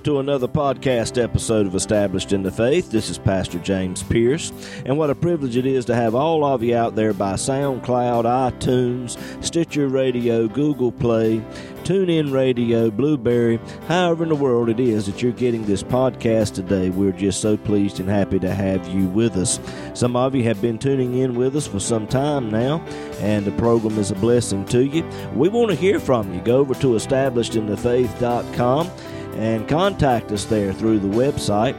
Welcome to another podcast episode of Established in the Faith. This is Pastor James Pierce, and what a privilege it is to have all of you out there by SoundCloud, iTunes, Stitcher Radio, Google Play, TuneIn Radio, Blubrry, however in the world it is that you're getting this podcast today. We're just so pleased and happy to have you with us. Some of you have been tuning in with us for some time now, and the program is a blessing to you. We want to hear from you. Go over to establishedinthefaith.com and contact us there through the website.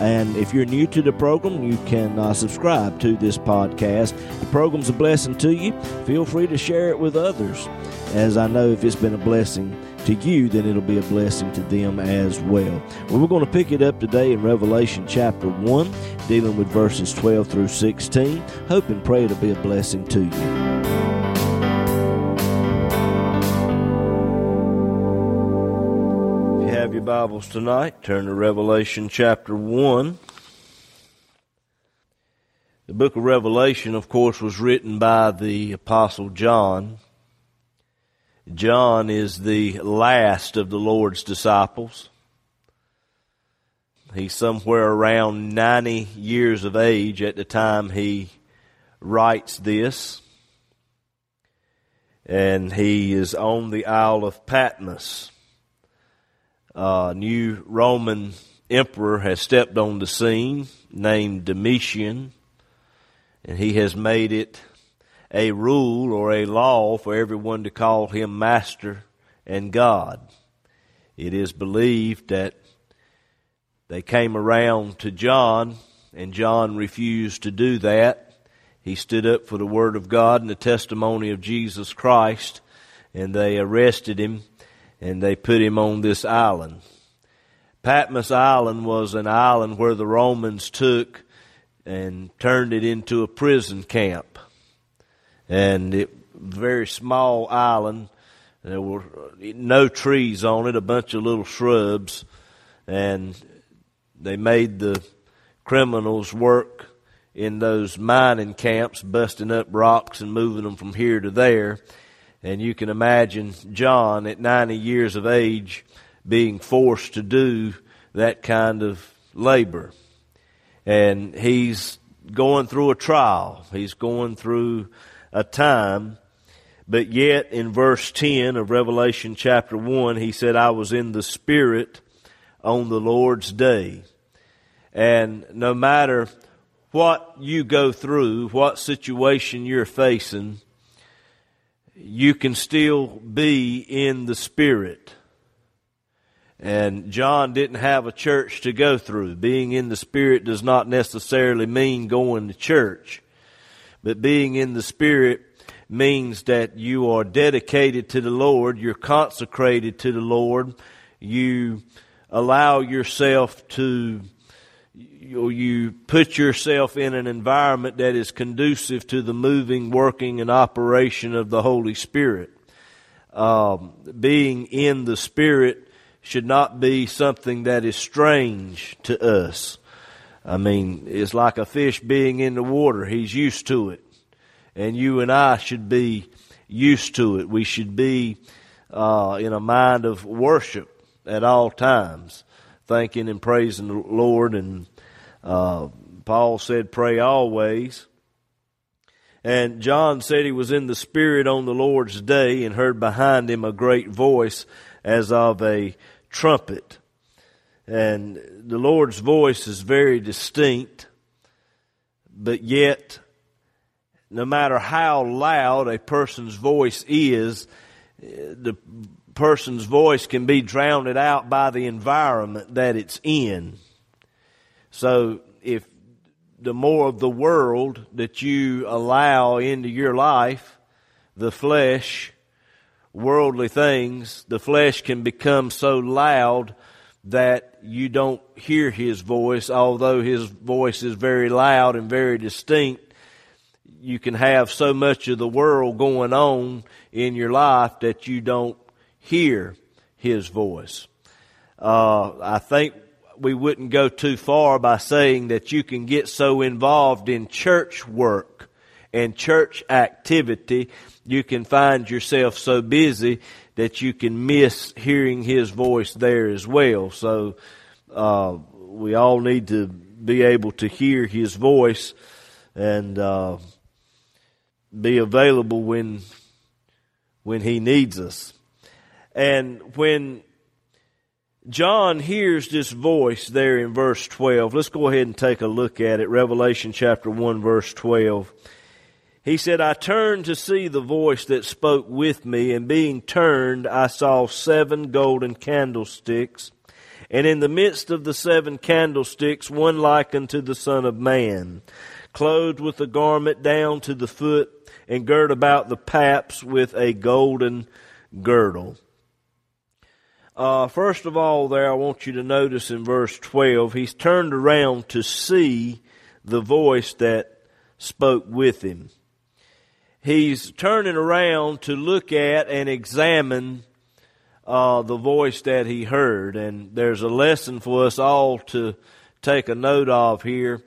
And if you're new to the program, you can uh, subscribe to this podcast. The program's a blessing to you. Feel free to share it with others, as I know if it's been a blessing to you, then it'll be a blessing to them as well. well we're going to pick it up today in Revelation chapter 1, dealing with verses 12 through 16. Hope and pray it'll be a blessing to you. Bibles tonight, turn to Revelation chapter 1. The book of Revelation, of course, was written by the Apostle John. John is the last of the Lord's disciples. He's somewhere around 90 years of age at the time he writes this. And he is on the Isle of Patmos uh, new Roman emperor has stepped on the scene named Domitian, and he has made it a rule or a law for everyone to call him master and God. It is believed that they came around to John, and John refused to do that. He stood up for the Word of God and the testimony of Jesus Christ, and they arrested him and they put him on this island. Patmos Island was an island where the Romans took and turned it into a prison camp. And it very small island. There were no trees on it, a bunch of little shrubs, and they made the criminals work in those mining camps, busting up rocks and moving them from here to there. And you can imagine John at 90 years of age being forced to do that kind of labor. And he's going through a trial. He's going through a time. But yet in verse 10 of Revelation chapter 1, he said, I was in the Spirit on the Lord's day. And no matter what you go through, what situation you're facing, you can still be in the Spirit. And John didn't have a church to go through. Being in the Spirit does not necessarily mean going to church. But being in the Spirit means that you are dedicated to the Lord, you're consecrated to the Lord, you allow yourself to you put yourself in an environment that is conducive to the moving, working, and operation of the Holy Spirit. Um, being in the Spirit should not be something that is strange to us. I mean, it's like a fish being in the water. He's used to it. And you and I should be used to it. We should be uh, in a mind of worship at all times, thanking and praising the Lord and uh, Paul said, pray always. And John said he was in the Spirit on the Lord's day and heard behind him a great voice as of a trumpet. And the Lord's voice is very distinct, but yet, no matter how loud a person's voice is, the person's voice can be drowned out by the environment that it's in. So if the more of the world that you allow into your life, the flesh, worldly things, the flesh can become so loud that you don't hear his voice, although his voice is very loud and very distinct. You can have so much of the world going on in your life that you don't hear his voice. Uh, I think we wouldn't go too far by saying that you can get so involved in church work and church activity, you can find yourself so busy that you can miss hearing His voice there as well. So uh, we all need to be able to hear His voice and uh, be available when when He needs us. And when John hears this voice there in verse 12. Let's go ahead and take a look at it. Revelation chapter 1 verse 12. He said, I turned to see the voice that spoke with me, and being turned, I saw seven golden candlesticks, and in the midst of the seven candlesticks, one like unto the Son of Man, clothed with a garment down to the foot, and girt about the paps with a golden girdle. Uh, first of all, there, I want you to notice in verse 12, he's turned around to see the voice that spoke with him. He's turning around to look at and examine uh, the voice that he heard. And there's a lesson for us all to take a note of here.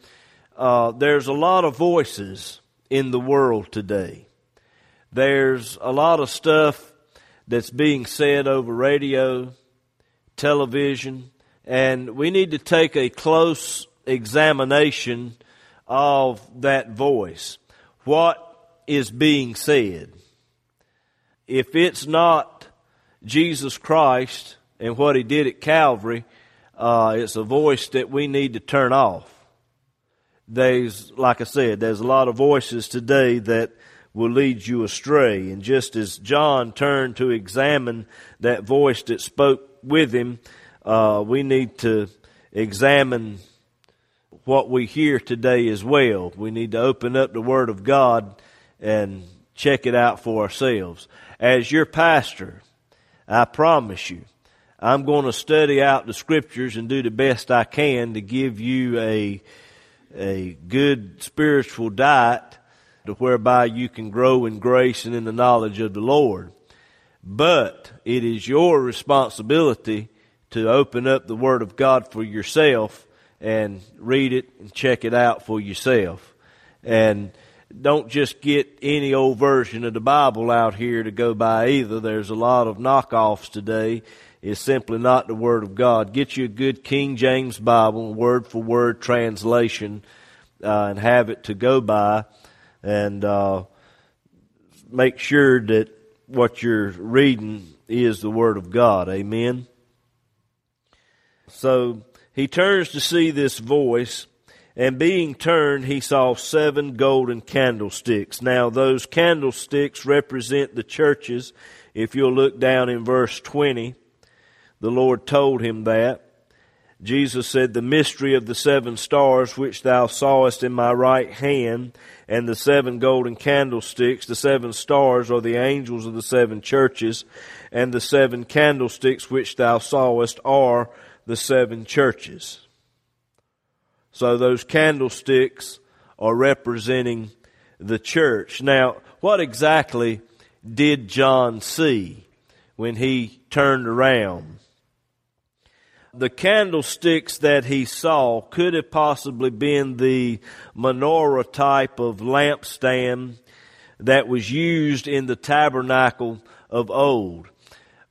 Uh, there's a lot of voices in the world today. There's a lot of stuff that's being said over radio, television, and we need to take a close examination of that voice. What is being said? If it's not Jesus Christ and what he did at Calvary, uh, it's a voice that we need to turn off. There's, like I said, there's a lot of voices today that will lead you astray. And just as John turned to examine that voice that spoke with him, uh, we need to examine what we hear today as well. We need to open up the Word of God and check it out for ourselves. As your pastor, I promise you, I'm going to study out the scriptures and do the best I can to give you a, a good spiritual diet to whereby you can grow in grace and in the knowledge of the Lord. But it is your responsibility to open up the Word of God for yourself and read it and check it out for yourself. And don't just get any old version of the Bible out here to go by either. There's a lot of knockoffs today. It's simply not the Word of God. Get you a good King James Bible, word for word translation, uh, and have it to go by and uh, make sure that what you're reading is the Word of God. Amen. So he turns to see this voice, and being turned, he saw seven golden candlesticks. Now, those candlesticks represent the churches. If you'll look down in verse 20, the Lord told him that. Jesus said, The mystery of the seven stars which thou sawest in my right hand, and the seven golden candlesticks, the seven stars are the angels of the seven churches, and the seven candlesticks which thou sawest are the seven churches. So those candlesticks are representing the church. Now, what exactly did John see when he turned around? The candlesticks that he saw could have possibly been the menorah type of lampstand that was used in the tabernacle of old.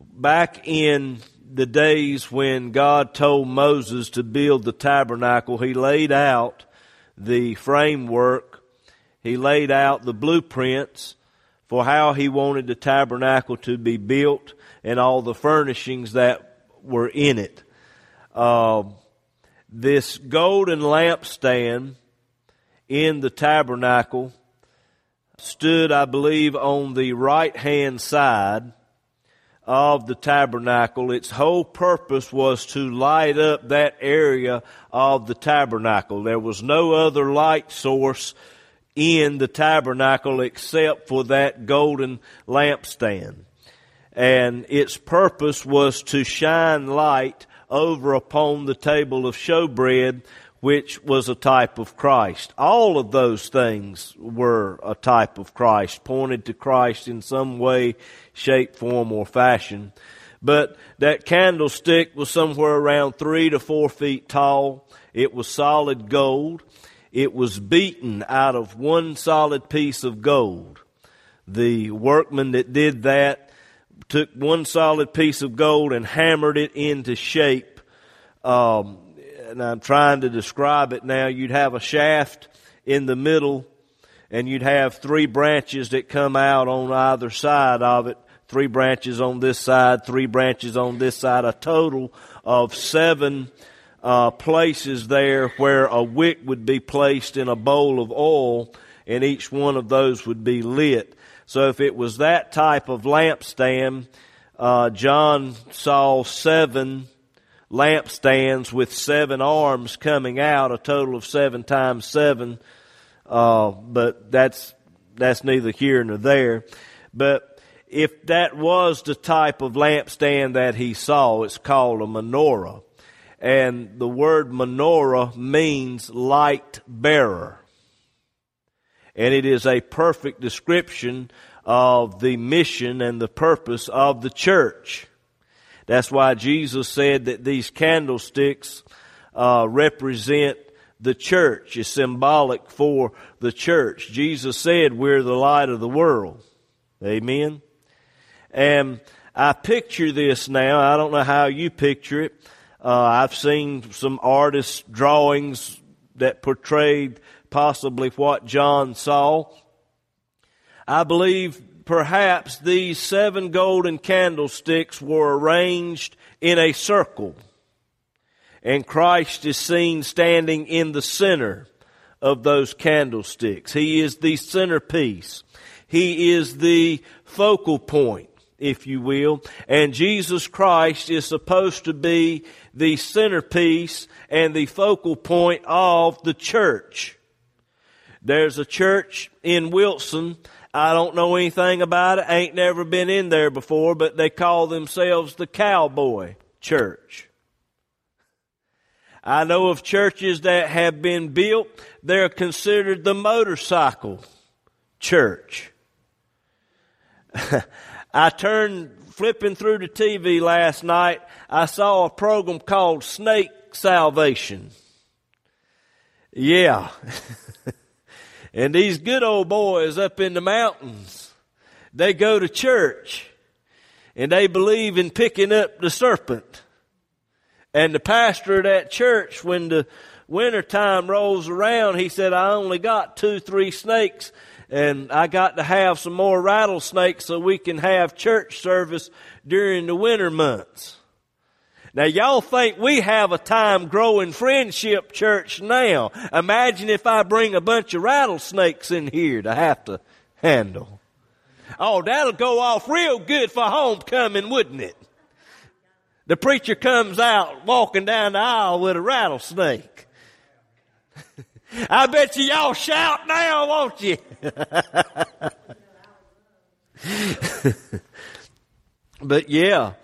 Back in the days when God told Moses to build the tabernacle, he laid out the framework, he laid out the blueprints for how he wanted the tabernacle to be built and all the furnishings that were in it uh, this golden lampstand in the tabernacle stood, I believe, on the right hand side of the tabernacle. Its whole purpose was to light up that area of the tabernacle. There was no other light source in the tabernacle except for that golden lampstand. And its purpose was to shine light over upon the table of showbread, which was a type of Christ. All of those things were a type of Christ, pointed to Christ in some way, shape, form, or fashion. But that candlestick was somewhere around three to four feet tall. It was solid gold. It was beaten out of one solid piece of gold. The workman that did that took one solid piece of gold and hammered it into shape. Um, and I'm trying to describe it now. You'd have a shaft in the middle, and you'd have three branches that come out on either side of it. Three branches on this side, three branches on this side, a total of seven uh, places there where a wick would be placed in a bowl of oil, and each one of those would be lit. So if it was that type of lampstand, uh, John saw seven lampstands with seven arms coming out, a total of seven times seven. Uh, but that's that's neither here nor there. But if that was the type of lampstand that he saw, it's called a menorah. And the word menorah means light bearer. And it is a perfect description of the mission and the purpose of the church. That's why Jesus said that these candlesticks uh, represent the church, is symbolic for the church. Jesus said, We're the light of the world. Amen. And I picture this now. I don't know how you picture it. Uh, I've seen some artists' drawings that portrayed possibly what John saw. I believe perhaps these seven golden candlesticks were arranged in a circle. And Christ is seen standing in the center of those candlesticks. He is the centerpiece. He is the focal point if you will. And Jesus Christ is supposed to be the centerpiece and the focal point of the church. There's a church in Wilson. I don't know anything about it. Ain't never been in there before, but they call themselves the Cowboy Church. I know of churches that have been built. They're considered the motorcycle church. I turned flipping through the TV last night. I saw a program called Snake Salvation. Yeah. and these good old boys up in the mountains, they go to church and they believe in picking up the serpent. And the pastor of that church, when the winter time rolls around, he said, I only got two, three snakes and I got to have some more rattlesnakes so we can have church service during the winter months. Now y'all think we have a time growing friendship church now. Imagine if I bring a bunch of rattlesnakes in here to have to handle. Oh, that'll go off real good for homecoming, wouldn't it? The preacher comes out walking down the aisle with a rattlesnake. I bet you y'all shout now, won't you? but yeah,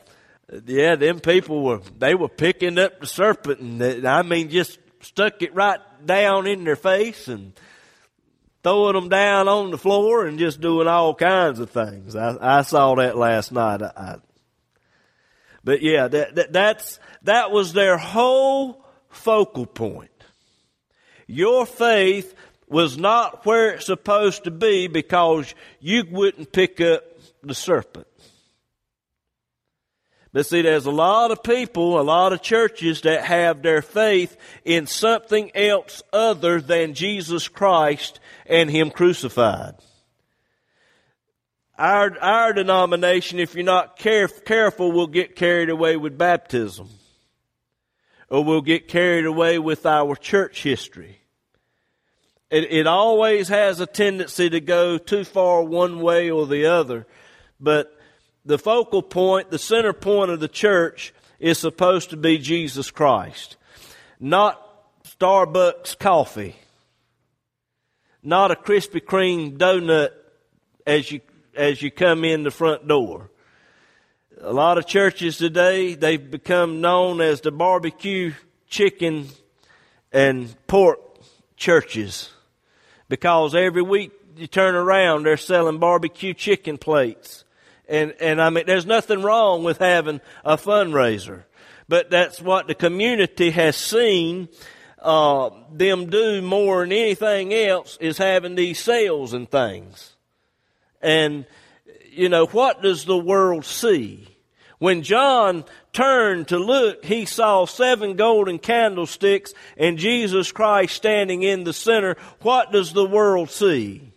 yeah, them people were, they were picking up the serpent and I mean just stuck it right down in their face and throwing them down on the floor and just doing all kinds of things. I, I saw that last night. I, I, but yeah, that, that, that's, that was their whole focal point. Your faith was not where it's supposed to be because you wouldn't pick up the serpent. But see, there's a lot of people, a lot of churches that have their faith in something else other than Jesus Christ and Him crucified. Our, our denomination, if you're not care, careful, will get carried away with baptism. Or we'll get carried away with our church history. It, it always has a tendency to go too far one way or the other. But the focal point, the center point of the church is supposed to be Jesus Christ. Not Starbucks coffee. Not a Krispy Kreme donut as you, as you come in the front door. A lot of churches today, they've become known as the barbecue chicken and pork churches because every week you turn around, they're selling barbecue chicken plates. And, and I mean, there's nothing wrong with having a fundraiser. But that's what the community has seen uh, them do more than anything else is having these sales and things. And you know, what does the world see? When John turned to look, he saw seven golden candlesticks and Jesus Christ standing in the center. What does the world see?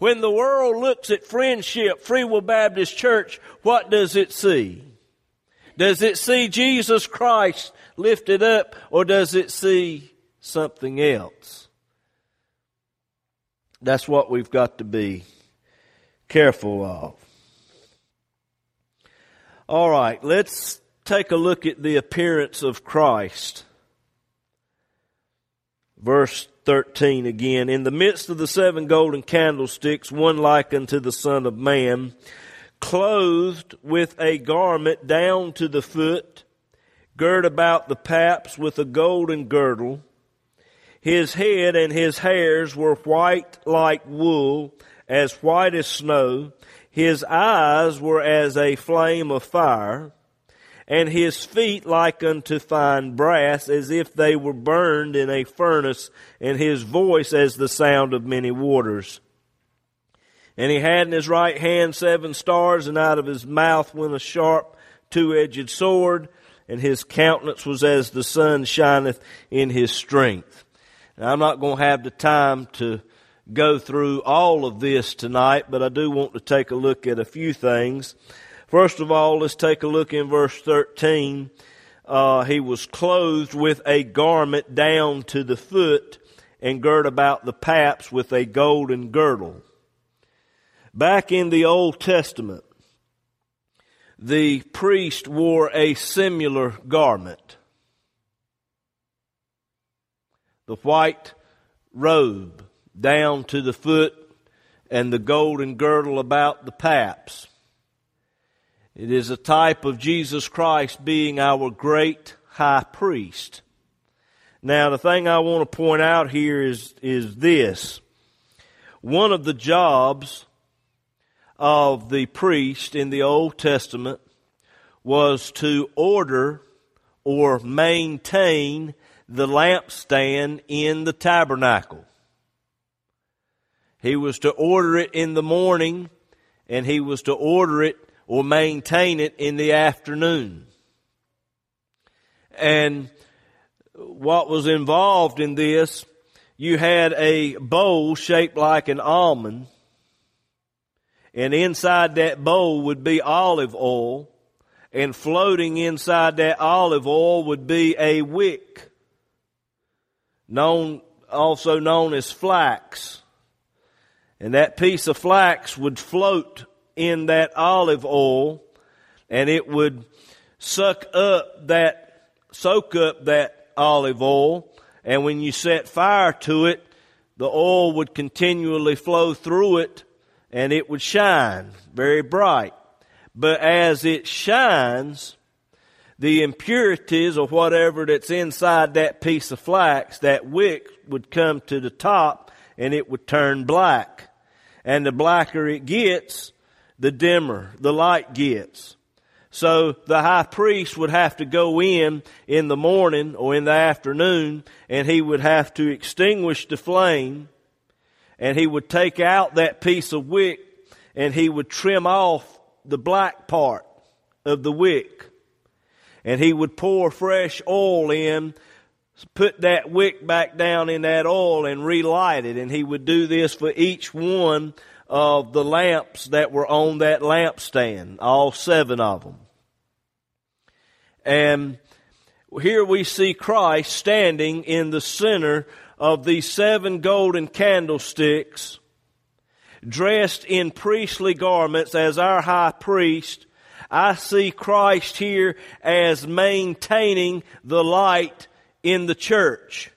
When the world looks at friendship, Free Will Baptist Church, what does it see? Does it see Jesus Christ lifted up or does it see something else? That's what we've got to be careful of. All right, let's take a look at the appearance of Christ. Verse 13 again. In the midst of the seven golden candlesticks, one like unto the Son of Man, clothed with a garment down to the foot, girt about the paps with a golden girdle. His head and his hairs were white like wool, as white as snow his eyes were as a flame of fire, and his feet like unto fine brass, as if they were burned in a furnace, and his voice as the sound of many waters. And he had in his right hand seven stars, and out of his mouth went a sharp two-edged sword, and his countenance was as the sun shineth in his strength. Now, I'm not going to have the time to go through all of this tonight, but I do want to take a look at a few things. First of all, let's take a look in verse 13. Uh, he was clothed with a garment down to the foot and girt about the paps with a golden girdle. Back in the Old Testament, the priest wore a similar garment. The white robe down to the foot and the golden girdle about the paps. It is a type of Jesus Christ being our great high priest. Now, the thing I want to point out here is, is this. One of the jobs of the priest in the Old Testament was to order or maintain the lampstand in the tabernacle. He was to order it in the morning and he was to order it or maintain it in the afternoon. And what was involved in this, you had a bowl shaped like an almond and inside that bowl would be olive oil and floating inside that olive oil would be a wick known also known as flax and that piece of flax would float in that olive oil and it would suck up that, soak up that olive oil. And when you set fire to it, the oil would continually flow through it and it would shine very bright. But as it shines, the impurities or whatever that's inside that piece of flax, that wick would come to the top and it would turn black. And the blacker it gets, the dimmer the light gets. So the high priest would have to go in in the morning or in the afternoon and he would have to extinguish the flame and he would take out that piece of wick and he would trim off the black part of the wick and he would pour fresh oil in put that wick back down in that oil and relight it. And he would do this for each one of the lamps that were on that lampstand, all seven of them. And here we see Christ standing in the center of these seven golden candlesticks, dressed in priestly garments as our high priest. I see Christ here as maintaining the light in the church.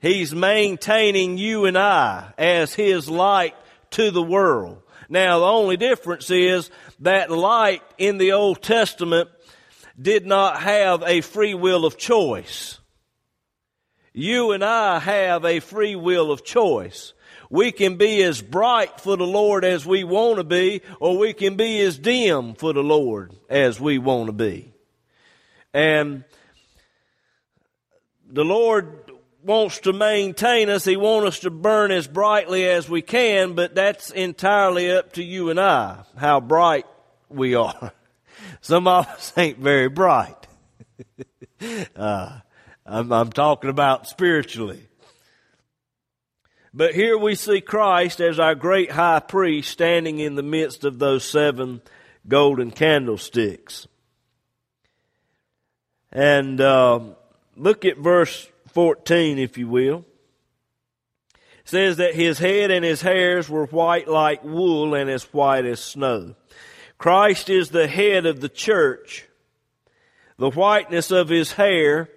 He's maintaining you and I as His light to the world. Now, the only difference is that light in the Old Testament did not have a free will of choice. You and I have a free will of choice. We can be as bright for the Lord as we want to be, or we can be as dim for the Lord as we want to be. And the Lord wants to maintain us. He wants us to burn as brightly as we can, but that's entirely up to you and I, how bright we are. Some of us ain't very bright. uh, I'm, I'm talking about spiritually. But here we see Christ as our great high priest standing in the midst of those seven golden candlesticks. And uh, look at verse 14, if you will. Says that his head and his hairs were white like wool and as white as snow. Christ is the head of the church. The whiteness of his hair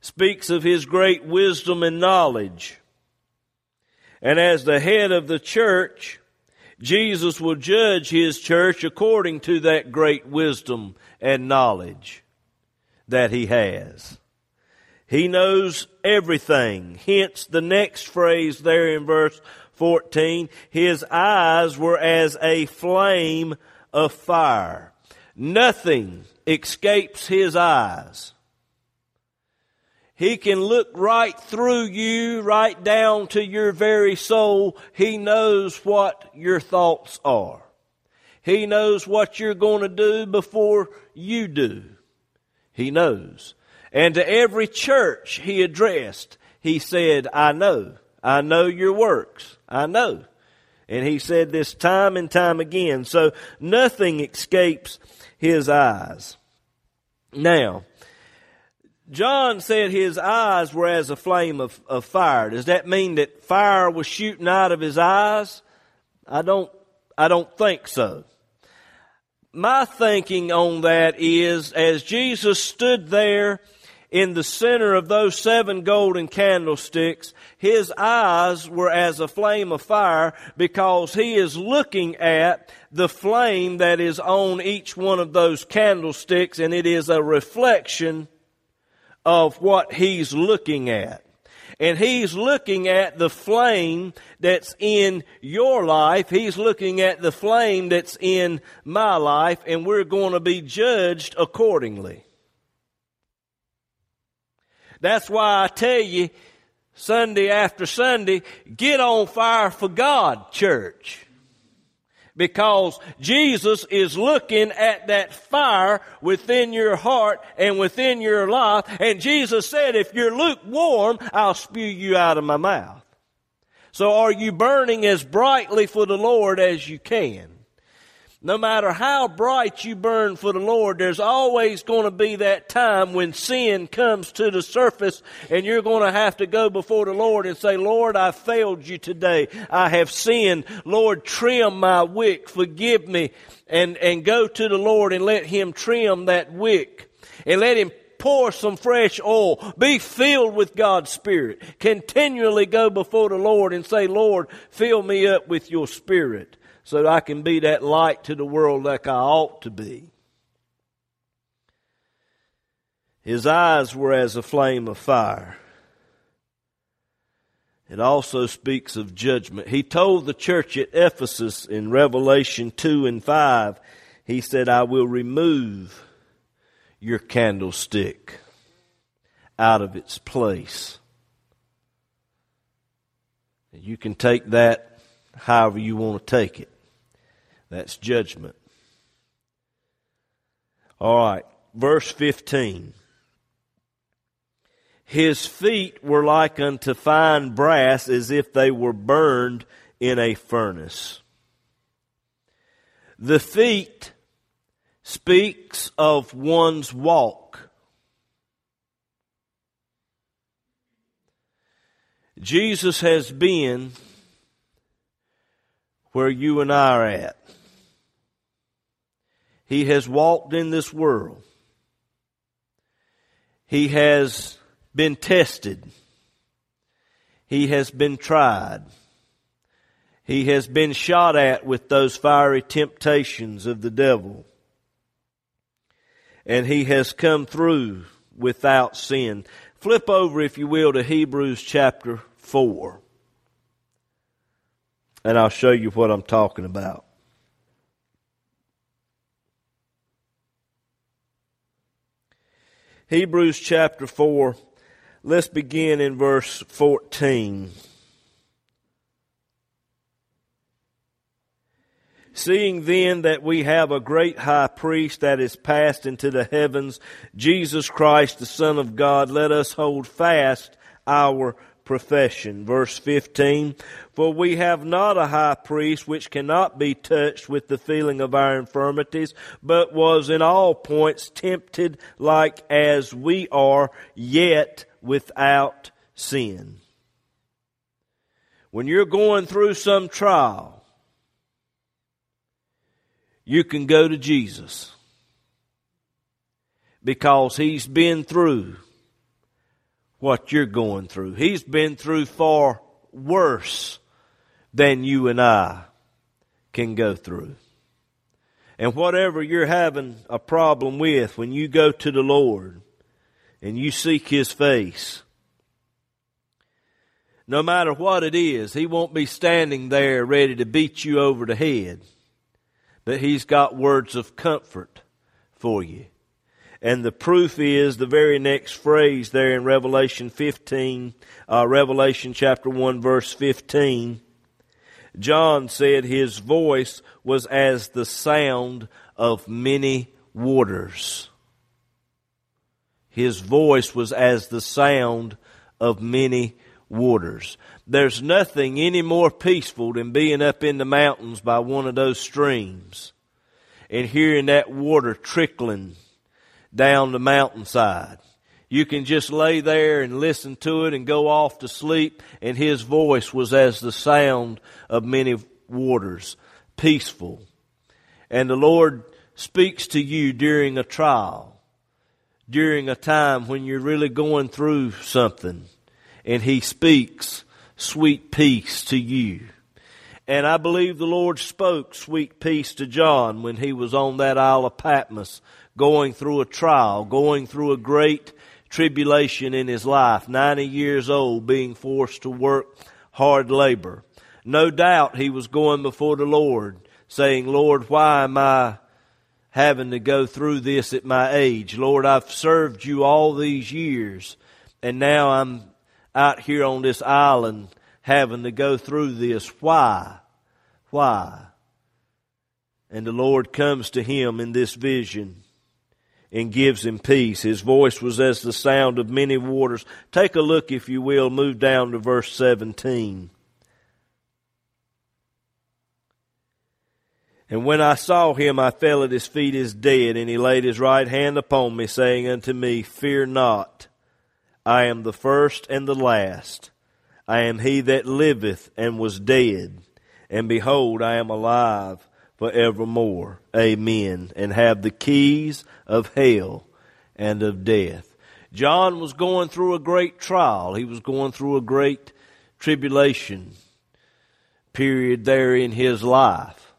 speaks of his great wisdom and knowledge. And as the head of the church, Jesus will judge his church according to that great wisdom and knowledge that he has. He knows everything. Hence the next phrase there in verse 14, his eyes were as a flame of fire. Nothing escapes his eyes. He can look right through you, right down to your very soul. He knows what your thoughts are. He knows what you're going to do before you do. He knows. And to every church he addressed, he said, I know. I know your works. I know. And he said this time and time again. So nothing escapes his eyes. Now, John said his eyes were as a flame of, of fire. Does that mean that fire was shooting out of his eyes? I don't, I don't think so my thinking on that is as Jesus stood there in the center of those seven golden candlesticks, his eyes were as a flame of fire because he is looking at the flame that is on each one of those candlesticks and it is a reflection of what he's looking at and he's looking at the flame that's in your life. He's looking at the flame that's in my life, and we're going to be judged accordingly. That's why I tell you, Sunday after Sunday, get on fire for God, church because Jesus is looking at that fire within your heart and within your life. And Jesus said, if you're lukewarm, I'll spew you out of my mouth. So are you burning as brightly for the Lord as you can? No matter how bright you burn for the Lord, there's always going to be that time when sin comes to the surface and you're going to have to go before the Lord and say, Lord, I failed you today. I have sinned. Lord, trim my wick. Forgive me. And, and go to the Lord and let Him trim that wick and let Him pour some fresh oil. Be filled with God's Spirit. Continually go before the Lord and say, Lord, fill me up with your Spirit so that I can be that light to the world like I ought to be. His eyes were as a flame of fire. It also speaks of judgment. He told the church at Ephesus in Revelation 2 and 5, he said, I will remove your candlestick out of its place. You can take that however you want to take it. That's judgment. All right, verse 15. His feet were like unto fine brass as if they were burned in a furnace. The feet speaks of one's walk. Jesus has been where you and I are at. He has walked in this world. He has been tested. He has been tried. He has been shot at with those fiery temptations of the devil. And he has come through without sin. Flip over, if you will, to Hebrews chapter 4. And I'll show you what I'm talking about. Hebrews chapter 4. Let's begin in verse 14. Seeing then that we have a great high priest that is passed into the heavens, Jesus Christ, the Son of God, let us hold fast our profession. Verse 15, For we have not a high priest which cannot be touched with the feeling of our infirmities, but was in all points tempted like as we are, yet without sin. When you're going through some trial, you can go to Jesus because he's been through what you're going through. He's been through far worse than you and I can go through. And whatever you're having a problem with, when you go to the Lord and you seek His face, no matter what it is, He won't be standing there ready to beat you over the head but He's got words of comfort for you. And the proof is the very next phrase there in Revelation 15, uh, Revelation chapter 1 verse 15. John said his voice was as the sound of many waters. His voice was as the sound of many waters. There's nothing any more peaceful than being up in the mountains by one of those streams and hearing that water trickling down the mountainside. You can just lay there and listen to it and go off to sleep, and his voice was as the sound of many waters, peaceful. And the Lord speaks to you during a trial, during a time when you're really going through something, and He speaks sweet peace to you. And I believe the Lord spoke sweet peace to John when he was on that Isle of Patmos, going through a trial, going through a great tribulation in his life, 90 years old, being forced to work hard labor. No doubt he was going before the Lord, saying, Lord, why am I having to go through this at my age? Lord, I've served you all these years, and now I'm out here on this island having to go through this. Why? Why? And the Lord comes to him in this vision and gives him peace. His voice was as the sound of many waters. Take a look, if you will, move down to verse 17. And when I saw him, I fell at his feet as dead, and he laid his right hand upon me, saying unto me, Fear not, I am the first and the last. I am he that liveth and was dead and behold, I am alive forevermore. Amen. And have the keys of hell and of death. John was going through a great trial. He was going through a great tribulation period there in his life.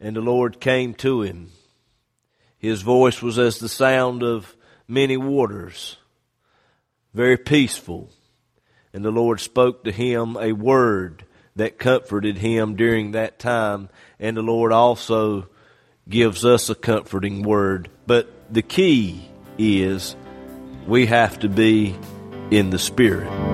And the Lord came to him. His voice was as the sound of many waters, very peaceful. And the Lord spoke to him a word that comforted him during that time. And the Lord also gives us a comforting word. But the key is we have to be in the Spirit.